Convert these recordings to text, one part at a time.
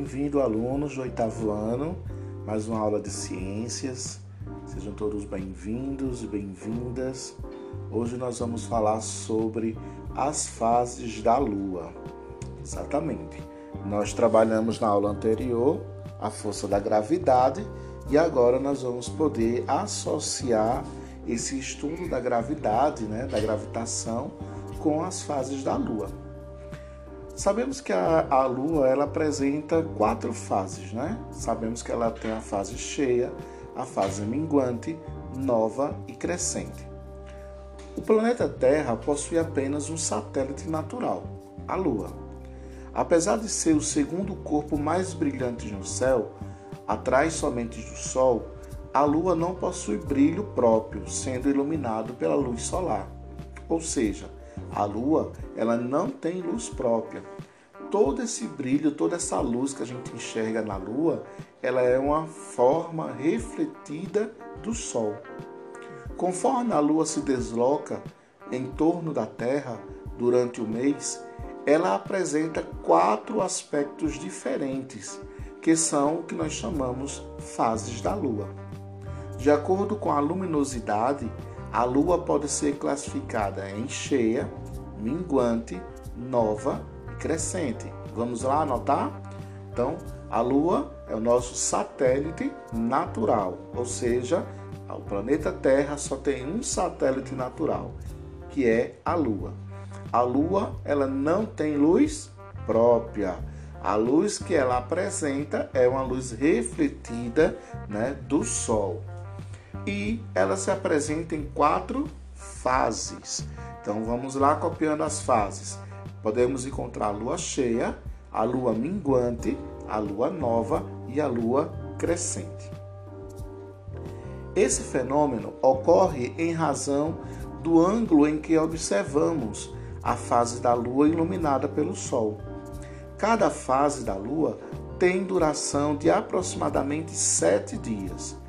Bem-vindo, alunos do oitavo ano, mais uma aula de ciências. Sejam todos bem-vindos e bem-vindas. Hoje nós vamos falar sobre as fases da Lua. Exatamente. Nós trabalhamos na aula anterior a força da gravidade e agora nós vamos poder associar esse estudo da gravidade, né, da gravitação, com as fases da Lua. Sabemos que a, a Lua ela apresenta quatro fases, né? Sabemos que ela tem a fase cheia, a fase minguante, nova e crescente. O planeta Terra possui apenas um satélite natural, a Lua. Apesar de ser o segundo corpo mais brilhante no céu, atrás somente do Sol, a Lua não possui brilho próprio, sendo iluminado pela luz solar. Ou seja, a lua, ela não tem luz própria. Todo esse brilho, toda essa luz que a gente enxerga na lua, ela é uma forma refletida do sol. Conforme a lua se desloca em torno da Terra durante o mês, ela apresenta quatro aspectos diferentes, que são o que nós chamamos fases da lua. De acordo com a luminosidade, a lua pode ser classificada em cheia, minguante, nova e crescente. Vamos lá anotar? Então, a lua é o nosso satélite natural, ou seja, o planeta Terra só tem um satélite natural, que é a lua. A lua, ela não tem luz própria. A luz que ela apresenta é uma luz refletida, né, do sol e ela se apresenta em quatro fases. Então vamos lá copiando as fases. Podemos encontrar a lua cheia, a lua minguante, a lua nova e a lua crescente. Esse fenômeno ocorre em razão do ângulo em que observamos a fase da lua iluminada pelo sol. Cada fase da lua tem duração de aproximadamente sete dias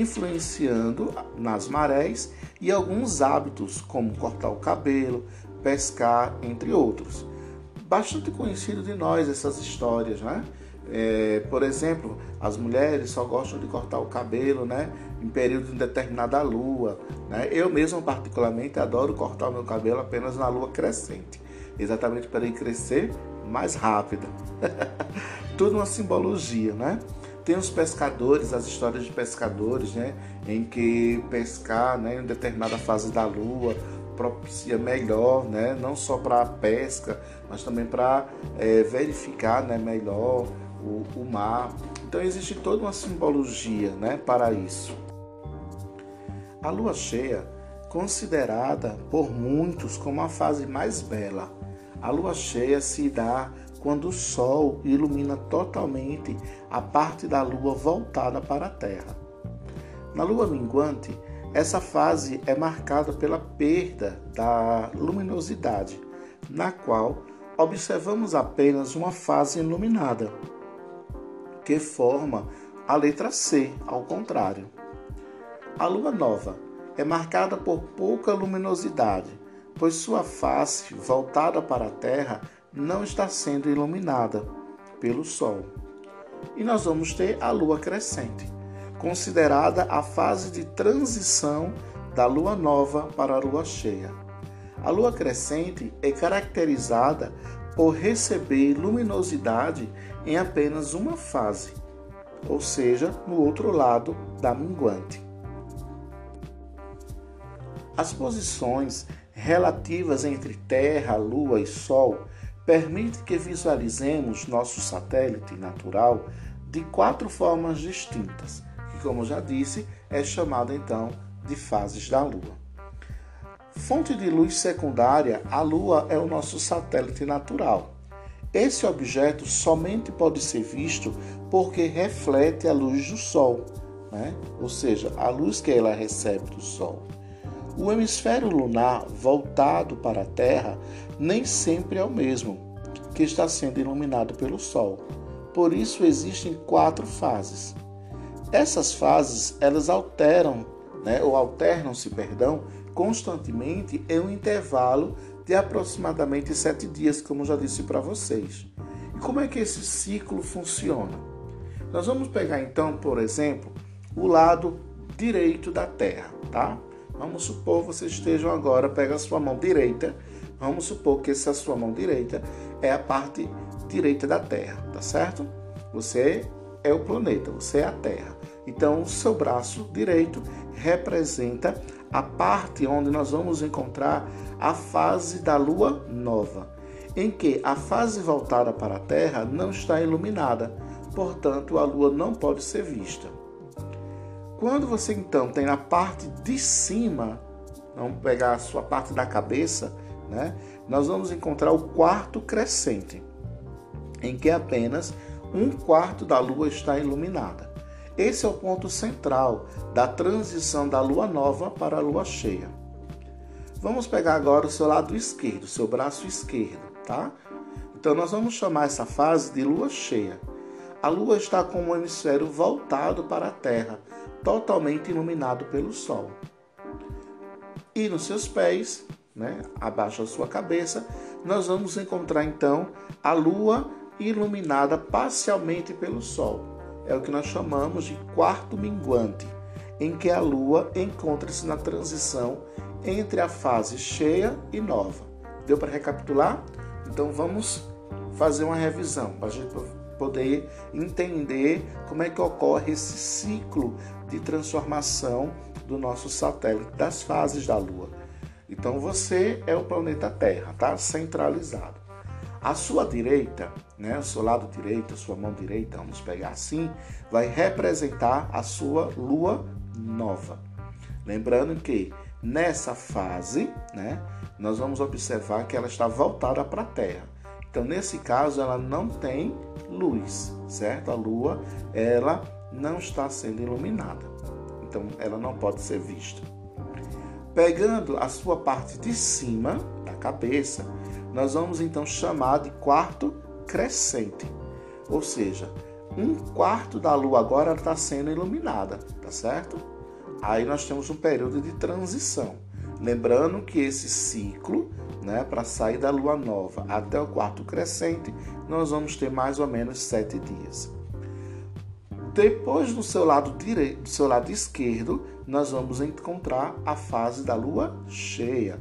influenciando nas marés e alguns hábitos, como cortar o cabelo, pescar, entre outros. Bastante conhecido de nós essas histórias, né? É, por exemplo, as mulheres só gostam de cortar o cabelo, né? Em período de determinada lua, né? Eu mesmo particularmente adoro cortar o meu cabelo apenas na lua crescente, exatamente para ele crescer mais rápido. Tudo uma simbologia, né? Tem os pescadores, as histórias de pescadores, né, em que pescar, né, em determinada fase da lua propicia melhor, né, não só para a pesca, mas também para é, verificar, né, melhor o, o mar. Então existe toda uma simbologia, né, para isso. A lua cheia, considerada por muitos como a fase mais bela, a lua cheia se dá quando o Sol ilumina totalmente a parte da Lua voltada para a Terra. Na Lua minguante, essa fase é marcada pela perda da luminosidade, na qual observamos apenas uma fase iluminada, que forma a letra C, ao contrário. A lua nova é marcada por pouca luminosidade, pois sua face voltada para a Terra não está sendo iluminada pelo Sol. E nós vamos ter a lua crescente, considerada a fase de transição da lua nova para a lua cheia. A lua crescente é caracterizada por receber luminosidade em apenas uma fase, ou seja, no outro lado da minguante. As posições relativas entre Terra, Lua e Sol permite que visualizemos nosso satélite natural de quatro formas distintas, que, como já disse, é chamada então de fases da Lua. Fonte de luz secundária, a Lua é o nosso satélite natural. Esse objeto somente pode ser visto porque reflete a luz do Sol, né? ou seja, a luz que ela recebe do Sol. O hemisfério lunar voltado para a Terra nem sempre é o mesmo, que está sendo iluminado pelo Sol. Por isso existem quatro fases. Essas fases elas alteram, né, ou alternam-se, perdão, constantemente em um intervalo de aproximadamente sete dias, como já disse para vocês. como é que esse ciclo funciona? Nós vamos pegar então, por exemplo, o lado direito da Terra, tá? Vamos supor que vocês estejam agora, pega a sua mão direita, vamos supor que essa sua mão direita é a parte direita da Terra, tá certo? Você é o planeta, você é a Terra. Então, o seu braço direito representa a parte onde nós vamos encontrar a fase da lua nova, em que a fase voltada para a Terra não está iluminada, portanto, a lua não pode ser vista. Quando você então tem na parte de cima, vamos pegar a sua parte da cabeça, né? Nós vamos encontrar o quarto crescente, em que apenas um quarto da lua está iluminada. Esse é o ponto central da transição da lua nova para a lua cheia. Vamos pegar agora o seu lado esquerdo, seu braço esquerdo, tá? Então nós vamos chamar essa fase de lua cheia. A lua está com o hemisfério voltado para a Terra, totalmente iluminado pelo sol. E nos seus pés, né, abaixo da sua cabeça, nós vamos encontrar então a lua iluminada parcialmente pelo sol. É o que nós chamamos de quarto minguante, em que a lua encontra-se na transição entre a fase cheia e nova. Deu para recapitular? Então vamos fazer uma revisão para a gente poder entender como é que ocorre esse ciclo de transformação do nosso satélite, das fases da Lua. Então você é o planeta Terra, tá? Centralizado. A sua direita, né, o seu lado direito, a sua mão direita, vamos pegar assim, vai representar a sua lua nova. Lembrando que nessa fase, né, nós vamos observar que ela está voltada para a Terra. Então, nesse caso, ela não tem luz, certo? A lua, ela não está sendo iluminada. Então, ela não pode ser vista. Pegando a sua parte de cima da cabeça, nós vamos então chamar de quarto crescente. Ou seja, um quarto da lua agora está sendo iluminada, tá certo? Aí nós temos um período de transição. Lembrando que esse ciclo, né, para sair da lua nova até o quarto crescente, nós vamos ter mais ou menos sete dias. Depois do seu lado direito, do seu lado esquerdo, nós vamos encontrar a fase da lua cheia.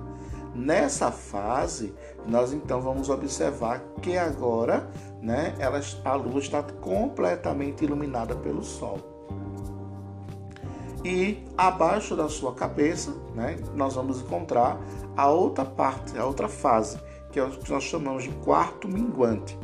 Nessa fase, nós então vamos observar que agora, né, ela, a lua está completamente iluminada pelo sol. E abaixo da sua cabeça, né, nós vamos encontrar a outra parte, a outra fase, que é o que nós chamamos de quarto minguante.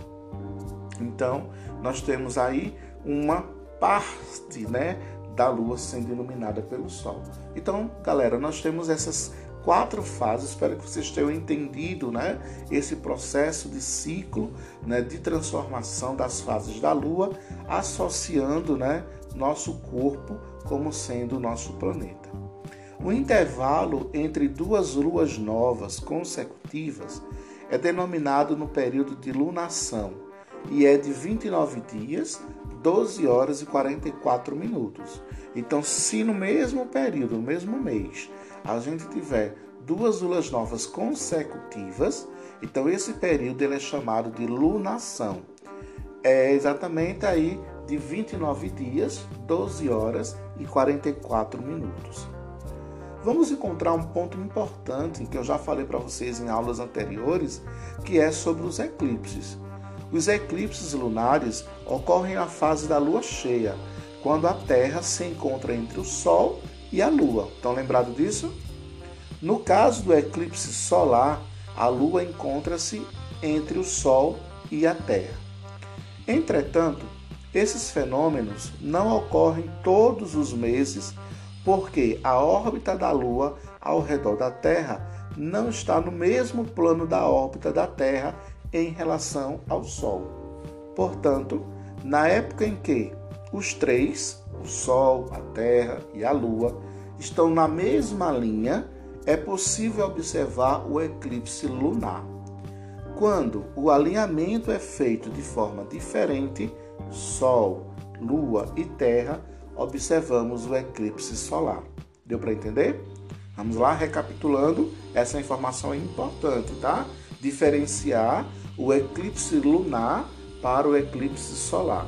Então, nós temos aí uma parte né, da lua sendo iluminada pelo sol. Então, galera, nós temos essas quatro fases. Espero que vocês tenham entendido né, esse processo de ciclo né, de transformação das fases da Lua, associando né, nosso corpo como sendo nosso planeta. O intervalo entre duas luas novas consecutivas é denominado no período de lunação e é de 29 dias 12 horas e 44 minutos. Então, se no mesmo período, no mesmo mês, a gente tiver duas luas novas consecutivas, então esse período ele é chamado de lunação. É exatamente aí de 29 dias, 12 horas e 44 minutos. Vamos encontrar um ponto importante que eu já falei para vocês em aulas anteriores, que é sobre os eclipses. Os eclipses lunares ocorrem na fase da lua cheia, quando a Terra se encontra entre o Sol e a Lua. Estão lembrados disso? No caso do eclipse solar, a Lua encontra-se entre o Sol e a Terra. Entretanto, esses fenômenos não ocorrem todos os meses, porque a órbita da Lua ao redor da Terra não está no mesmo plano da órbita da Terra em relação ao Sol. Portanto, na época em que os três, o Sol, a Terra e a Lua, estão na mesma linha, é possível observar o eclipse lunar. Quando o alinhamento é feito de forma diferente, Sol, Lua e Terra, observamos o eclipse solar. Deu para entender? Vamos lá, recapitulando, essa informação é importante, tá? Diferenciar o eclipse lunar para o eclipse solar.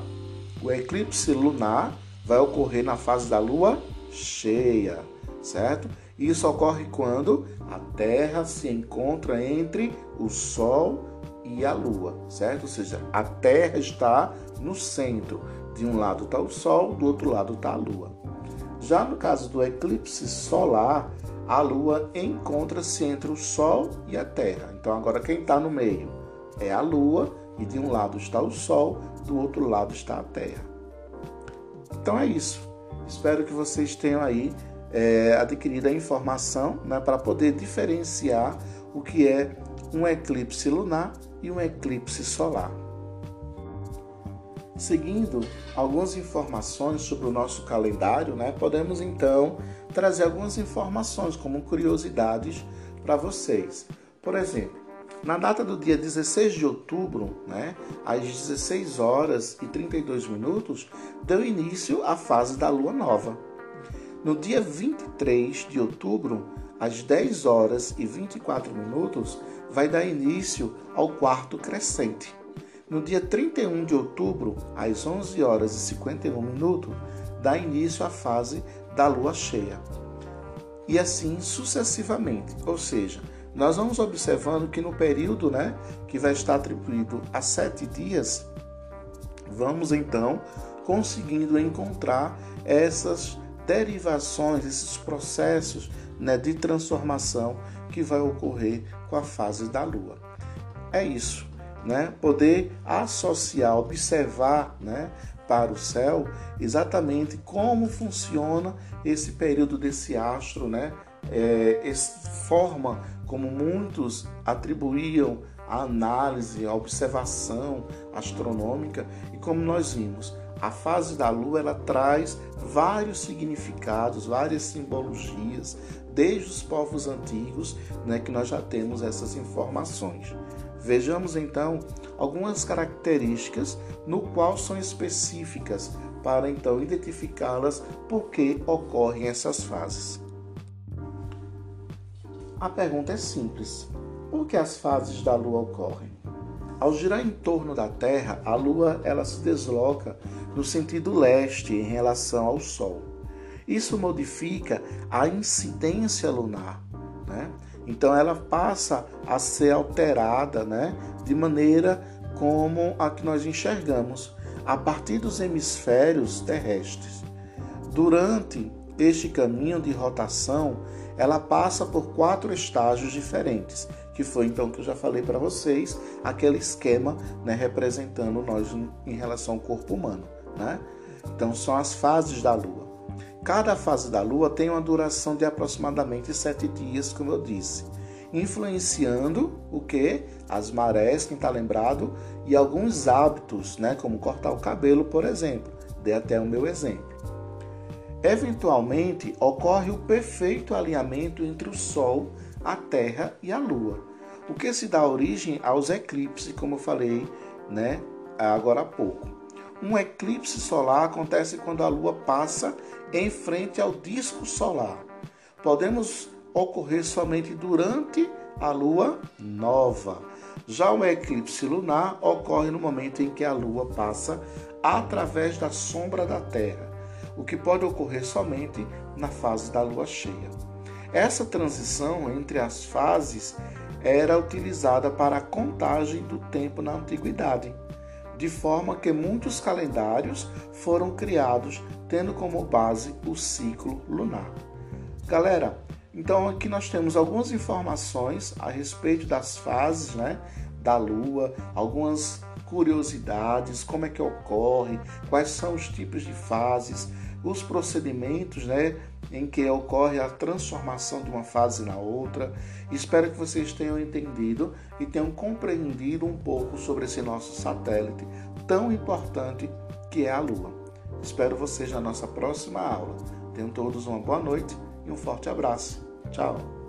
O eclipse lunar vai ocorrer na fase da lua cheia, certo? Isso ocorre quando a Terra se encontra entre o Sol e a Lua, certo? Ou seja, a Terra está no centro. De um lado está o Sol, do outro lado está a Lua. Já no caso do eclipse solar, a Lua encontra-se entre o Sol e a Terra. Então agora quem está no meio é a Lua e de um lado está o Sol, do outro lado está a Terra. Então é isso. Espero que vocês tenham aí é, adquirido a informação né, para poder diferenciar o que é um eclipse lunar e um eclipse solar. Seguindo algumas informações sobre o nosso calendário, né, podemos então trazer algumas informações como curiosidades para vocês. Por exemplo, na data do dia 16 de outubro, né, às 16 horas e 32 minutos, deu início à fase da lua nova. No dia 23 de outubro, às 10 horas e 24 minutos, vai dar início ao quarto crescente. No dia 31 de outubro, às 11 horas e 51 minutos, dá início à fase da lua cheia. E assim sucessivamente, ou seja, nós vamos observando que no período né, que vai estar atribuído a sete dias, vamos então conseguindo encontrar essas derivações, esses processos né, de transformação que vai ocorrer com a fase da Lua. É isso, né? Poder associar, observar, né, para o céu exatamente como funciona esse período desse astro, né? É, forma como muitos atribuíam a análise, a observação astronômica e como nós vimos, a fase da Lua ela traz vários significados, várias simbologias, desde os povos antigos, né, que nós já temos essas informações. Vejamos então algumas características no qual são específicas para então identificá-las por que ocorrem essas fases. A pergunta é simples: por que as fases da Lua ocorrem? Ao girar em torno da Terra, a Lua ela se desloca no sentido leste em relação ao Sol. Isso modifica a incidência lunar, né? Então ela passa a ser alterada, né, de maneira como a que nós enxergamos a partir dos hemisférios terrestres. Durante este caminho de rotação, ela passa por quatro estágios diferentes, que foi então que eu já falei para vocês, aquele esquema né, representando nós em relação ao corpo humano. Né? Então são as fases da Lua. Cada fase da Lua tem uma duração de aproximadamente sete dias, como eu disse, influenciando o que? As marés, quem está lembrado, e alguns hábitos, né, como cortar o cabelo, por exemplo. Dei até o meu exemplo. Eventualmente, ocorre o perfeito alinhamento entre o Sol, a Terra e a Lua, o que se dá origem aos eclipses, como eu falei né, agora há pouco. Um eclipse solar acontece quando a Lua passa em frente ao disco solar. Podemos ocorrer somente durante a Lua nova. Já o eclipse lunar ocorre no momento em que a Lua passa através da sombra da Terra o que pode ocorrer somente na fase da lua cheia. Essa transição entre as fases era utilizada para a contagem do tempo na antiguidade, de forma que muitos calendários foram criados tendo como base o ciclo lunar. Galera, então aqui nós temos algumas informações a respeito das fases, né, da lua, algumas curiosidades, como é que ocorre, quais são os tipos de fases, os procedimentos né, em que ocorre a transformação de uma fase na outra. Espero que vocês tenham entendido e tenham compreendido um pouco sobre esse nosso satélite tão importante que é a Lua. Espero vocês na nossa próxima aula. Tenham todos uma boa noite e um forte abraço. Tchau!